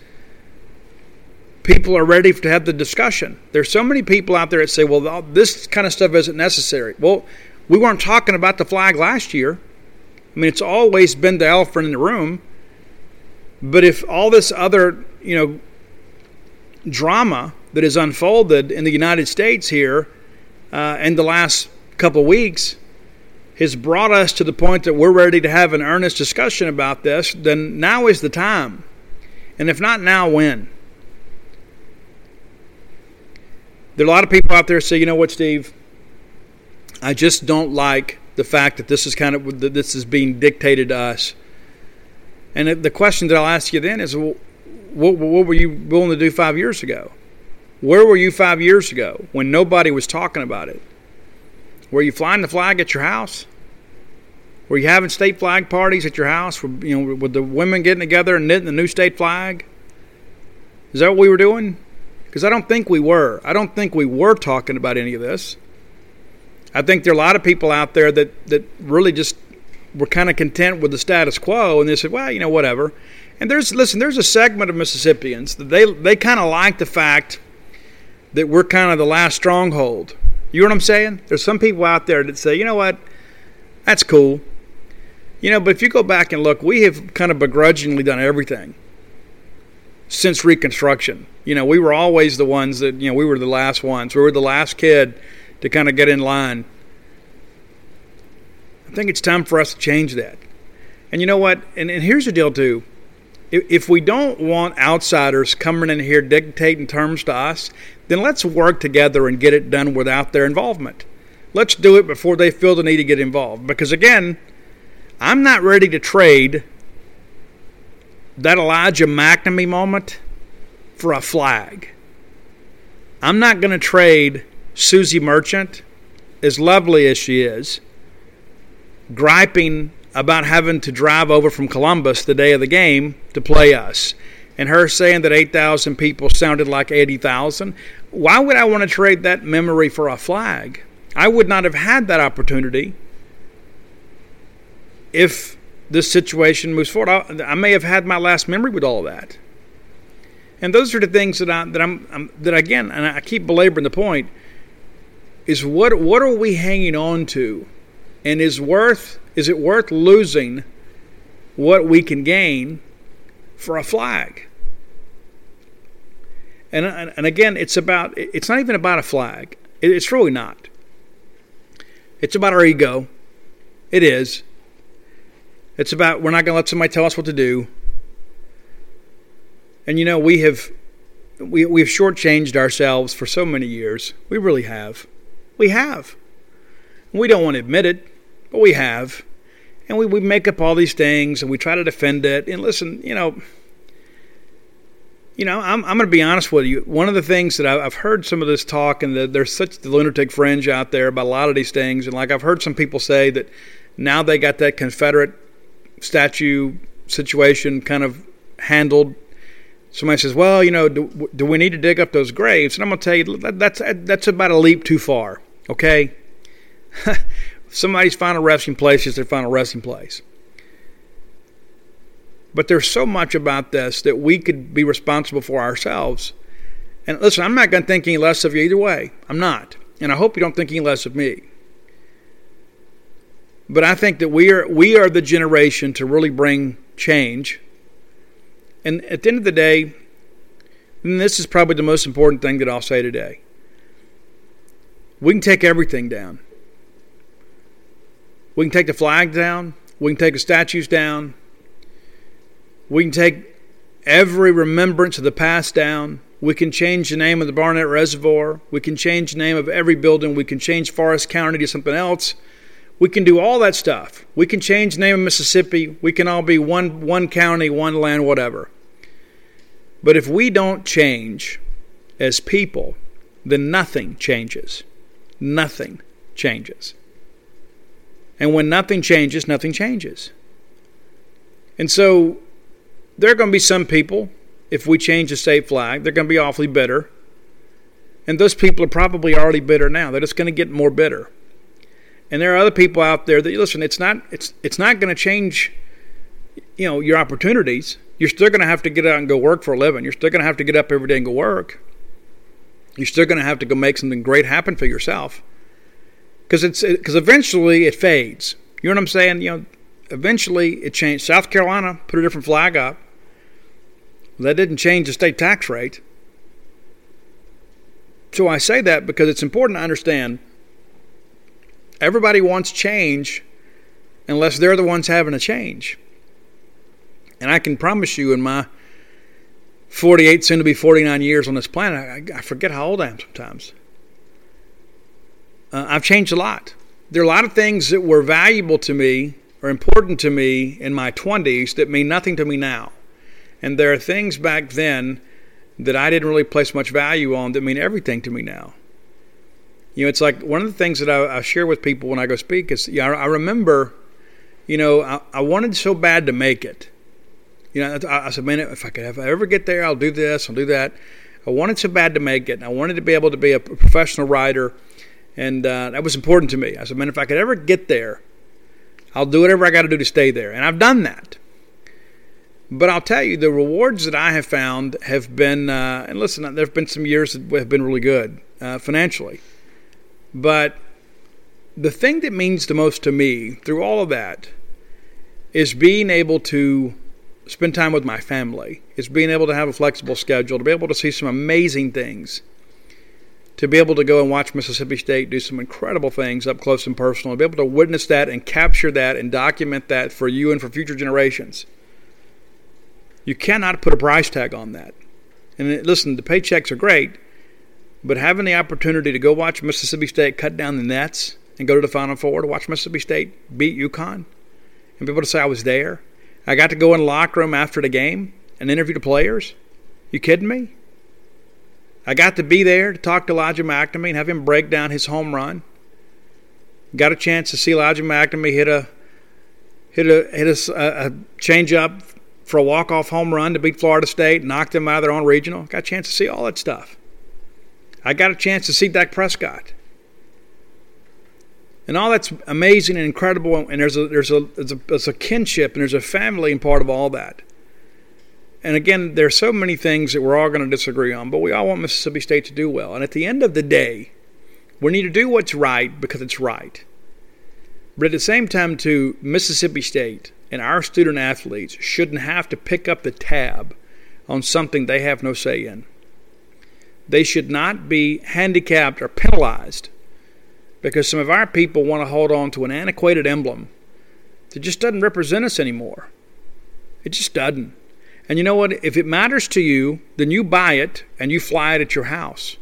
people are ready to have the discussion. There's so many people out there that say, well, this kind of stuff isn't necessary. Well, we weren't talking about the flag last year. I mean, it's always been the elephant in the room. But if all this other, you know, drama that has unfolded in the United States here uh, in the last couple weeks has brought us to the point that we're ready to have an earnest discussion about this, then now is the time. And if not now, when? There are a lot of people out there say, you know what, Steve? I just don't like the fact that this is kind of that this is being dictated to us. And the question that I'll ask you then is, well, what, what were you willing to do five years ago? Where were you five years ago when nobody was talking about it? Were you flying the flag at your house? Were you having state flag parties at your house? Were, you know, with the women getting together and knitting the new state flag? Is that what we were doing? Because I don't think we were. I don't think we were talking about any of this. I think there are a lot of people out there that, that really just were kind of content with the status quo and they said, well, you know, whatever. And there's, listen, there's a segment of Mississippians that they, they kind of like the fact that we're kind of the last stronghold. You know what I'm saying? There's some people out there that say, you know what, that's cool. You know, but if you go back and look, we have kind of begrudgingly done everything since Reconstruction. You know, we were always the ones that, you know, we were the last ones. We were the last kid to kind of get in line. I think it's time for us to change that. And you know what? And, and here's the deal, too. If, if we don't want outsiders coming in here dictating terms to us, then let's work together and get it done without their involvement. Let's do it before they feel the need to get involved. Because again, I'm not ready to trade that Elijah MacNamee moment for a flag. I'm not going to trade Susie Merchant, as lovely as she is, griping about having to drive over from Columbus the day of the game to play us. And her saying that 8,000 people sounded like 80,000. Why would I want to trade that memory for a flag? I would not have had that opportunity if this situation moves forward. I, I, may have had my last memory with all that. And those are the things that I that I'm, I'm that again, and I keep belaboring the point is what what are we hanging on to, and is worth is it worth losing what we can gain for a flag? And and again, it's about it's not even about a flag. It's really not. It's about our ego. It is. It's about we're not going to let somebody tell us what to do. And you know, we have we we've shortchanged ourselves for so many years. We really have. We have. We don't want to admit it, but we have. And we, we make up all these things and we try to defend it. And listen, you know, you know, I'm, I'm going to be honest with you. One of the things that I've heard some of this talk, and the, there's such the lunatic fringe out there about a lot of these things. And like I've heard some people say that now they got that Confederate statue situation kind of handled. Somebody says, "Well, you know, do, do we need to dig up those graves?" And I'm going to tell you that, that's that's about a leap too far. Okay, somebody's final resting place is their final resting place. But there's so much about this that we could be responsible for ourselves. And listen, I'm not going to think any less of you either way. I'm not. And I hope you don't think any less of me. But I think that we are we are the generation to really bring change. And at the end of the day, and this is probably the most important thing that I'll say today. We can take everything down. We can take the flag down. We can take the statues down. We can take every remembrance of the past down. We can change the name of the Barnett Reservoir. We can change the name of every building. We can change Forrest County to something else. We can do all that stuff. We can change the name of Mississippi. We can all be one, one county, one land, whatever. But if we don't change as people, then nothing changes. Nothing changes. And when nothing changes, nothing changes. And so there are going to be some people, if we change the state flag, they're going to be awfully bitter. And those people are probably already bitter now. They're just going to get more bitter. And there are other people out there that listen, it's not it's it's not going to change you know, your opportunities. You're still going to have to get out and go work for a living. You're still going to have to get up every day and go work. You're still going to have to go make something great happen for yourself. Cuz it's cuz eventually it fades. You know what I'm saying? You know, eventually it changed. South Carolina put a different flag up. That didn't change the state tax rate. So I say that because it's important to understand everybody wants change unless they're the ones having a change. And I can promise you, in my 48, soon to be 49 years on this planet, I, I forget how old I am sometimes. Uh, I've changed a lot. There are a lot of things that were valuable to me or important to me in my 20s that mean nothing to me now. And there are things back then that I didn't really place much value on that mean everything to me now. You know, it's like one of the things that I, I share with people when I go speak is, yeah, I, I remember, you know, I, I, wanted so bad to make it. You know, I, I said, man, if I could if I ever get there, I'll do this, I'll do that. I wanted so bad to make it. I wanted to be able to be a professional writer, and uh, that was important to me. I said, man, if I could ever get there, I'll do whatever I got to do to stay there, and I've done that. But I'll tell you, the rewards that I have found have been, uh, and listen, there have been some years that have been really good uh, financially. But the thing that means the most to me through all of that is being able to spend time with my family, is being able to have a flexible schedule, to be able to see some amazing things, to be able to go and watch Mississippi State do some incredible things up close and personal, to be able to witness that and capture that and document that for you and for future generations. You cannot put a price tag on that. And listen, the paychecks are great, but having the opportunity to go watch Mississippi State cut down the nets and go to the Final Four to watch Mississippi State beat UConn and be able to say I was there. I got to go in the locker room after the game and interview the players. You kidding me? I got to be there to talk to Elijah MacNamee and have him break down his home run. Got a chance to see Elijah MacNamee hit a hit a hit a, a change up for a walk off home run to beat Florida State, knock them out of their own regional. Got a chance to see all that stuff. I got a chance to see Dak Prescott. And all that's amazing and incredible, and there's a there's a there's a, there's a kinship and there's a family and part of all that. And again, there's so many things that we're all going to disagree on, but we all want Mississippi State to do well. And at the end of the day, we need to do what's right because it's right. But at the same time, too, Mississippi State and our student athletes shouldn't have to pick up the tab on something they have no say in. They should not be handicapped or penalized because some of our people want to hold on to an antiquated emblem that just doesn't represent us anymore. It just doesn't. And you know what? If it matters to you, then you buy it and you fly it at your house.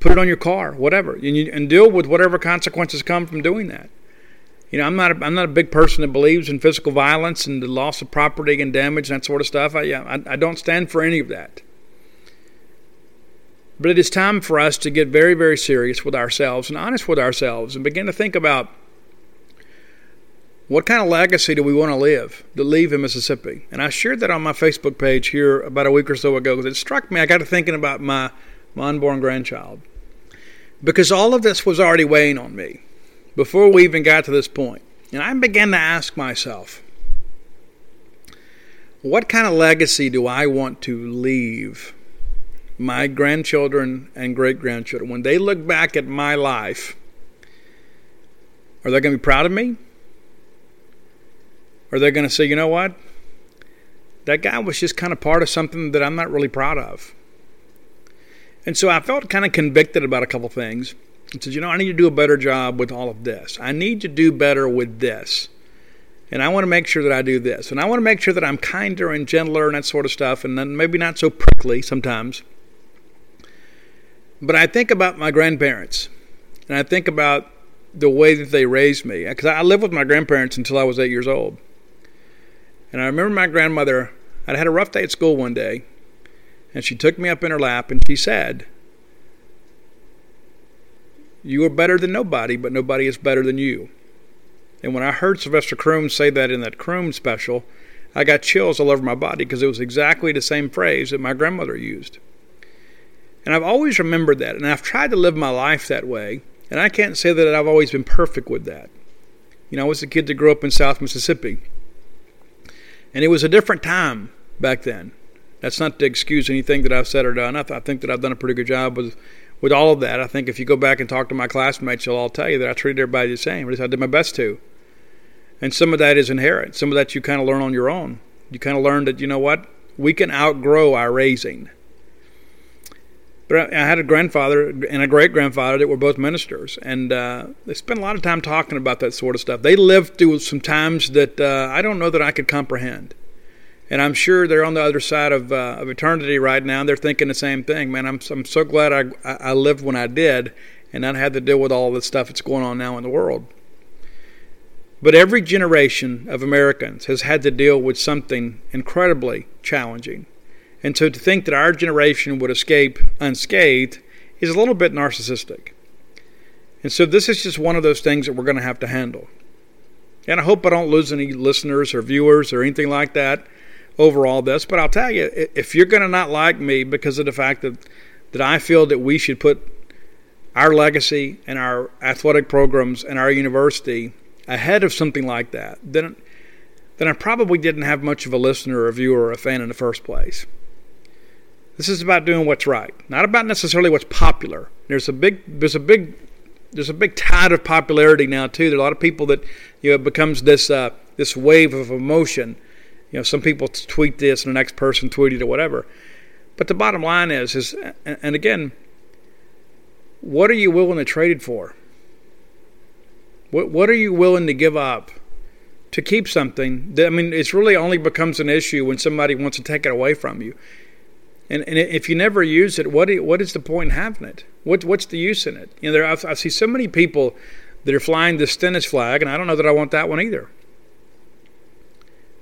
Put it on your car, whatever, and, you, and deal with whatever consequences come from doing that. You know, I'm not a, I'm not a big person that believes in physical violence and the loss of property and damage and that sort of stuff. I, yeah, I, I don't stand for any of that. But it is time for us to get very, very serious with ourselves and honest with ourselves and begin to think about what kind of legacy do we want to live, to leave in Mississippi? And I shared that on my Facebook page here about a week or so ago because it struck me. I got to thinking about my, my unborn grandchild. Because all of this was already weighing on me before we even got to this point. And I began to ask myself, what kind of legacy do I want to leave my grandchildren and great grandchildren, when they look back at my life, are they going to be proud of me? Are they going to say, you know what? That guy was just kind of part of something that I'm not really proud of. And so I felt kind of convicted about a couple things and said, you know, I need to do a better job with all of this. I need to do better with this. And I want to make sure that I do this. And I want to make sure that I'm kinder and gentler and that sort of stuff, and then maybe not so prickly sometimes. But I think about my grandparents, and I think about the way that they raised me. Because I lived with my grandparents until I was eight years old. And I remember my grandmother, I'd had a rough day at school one day, and she took me up in her lap and she said, You are better than nobody, but nobody is better than you. And when I heard Sylvester Croom say that in that Croom special, I got chills all over my body because it was exactly the same phrase that my grandmother used. And I've always remembered that, and I've tried to live my life that way, and I can't say that I've always been perfect with that. You know, I was a kid that grew up in South Mississippi, and it was a different time back then. That's not to excuse anything that I've said or done. I, th- I think that I've done a pretty good job with with all of that. I think if you go back and talk to my classmates, they'll all tell you that I treated everybody the same. At least I did my best to. And some of that is inherent. Some of that you kind of learn on your own. You kind of learn that, you know what? We can outgrow our raising. But I had a grandfather and a great grandfather that were both ministers, and uh, they spent a lot of time talking about that sort of stuff. They lived through some times that uh, I don't know that I could comprehend. And I'm sure they're on the other side of, uh, of eternity right now, and they're thinking the same thing. Man, I'm, I'm so glad I, I lived when I did and not had to deal with all the stuff that's going on now in the world. But every generation of Americans has had to deal with something incredibly challenging. And so to think that our generation would escape unscathed is a little bit narcissistic. And so this is just one of those things that we're going to have to handle. And I hope I don't lose any listeners or viewers or anything like that over all this. But I'll tell you, if you're going to not like me because of the fact that, that I feel that we should put our legacy and our athletic programs and our university ahead of something like that, then then I probably didn't have much of a listener or a viewer or a fan in the first place. This is about doing what's right, not about necessarily what's popular. There's a big there's a big there's a big tide of popularity now too. There are a lot of people that you know it becomes this uh, this wave of emotion. You know, some people tweet this and the next person tweeted it or whatever. But the bottom line is is and again, what are you willing to trade it for? What what are you willing to give up to keep something? That, I mean, it's really only becomes an issue when somebody wants to take it away from you. And, and if you never use it, what what is the point in having it? What what's the use in it? You know, there I, I see so many people that are flying the Stennis flag, and I don't know that I want that one either.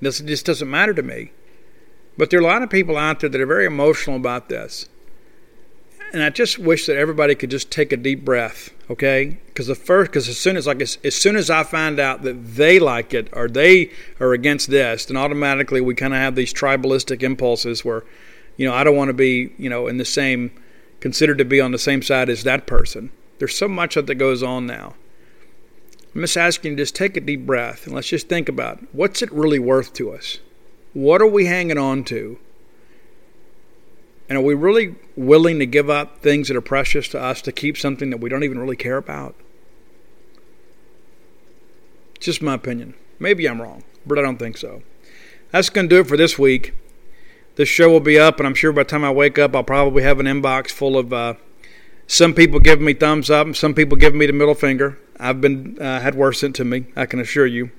This just doesn't matter to me. But there are a lot of people out there that are very emotional about this. And I just wish that everybody could just take a deep breath, okay? Because the first, because as soon as like as, as soon as I find out that they like it or they are against this, then automatically we kind of have these tribalistic impulses where, you know, I don't want to be, you know, in the same, considered to be on the same side as that person. There's so much that goes on now. I'm just asking you to just take a deep breath and let's just think about what's it really worth to us? What are we hanging on to? And are we really willing to give up things that are precious to us to keep something that we don't even really care about? Just my opinion. Maybe I'm wrong, but I don't think so. That's going to do it for this week. This show will be up, and I'm sure by the time I wake up, I'll probably have an inbox full of uh, some people giving me thumbs up, and some people giving me the middle finger. I've been uh, had worse sent to me, I can assure you.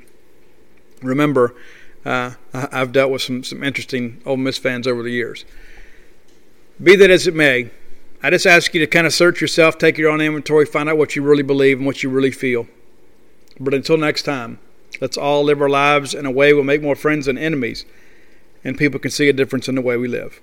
Remember, uh, I've dealt with some some interesting Ole Miss fans over the years. Be that as it may, I just ask you to kind of search yourself, take your own inventory, find out what you really believe and what you really feel. But until next time, let's all live our lives in a way we'll make more friends than enemies, and people can see a difference in the way we live.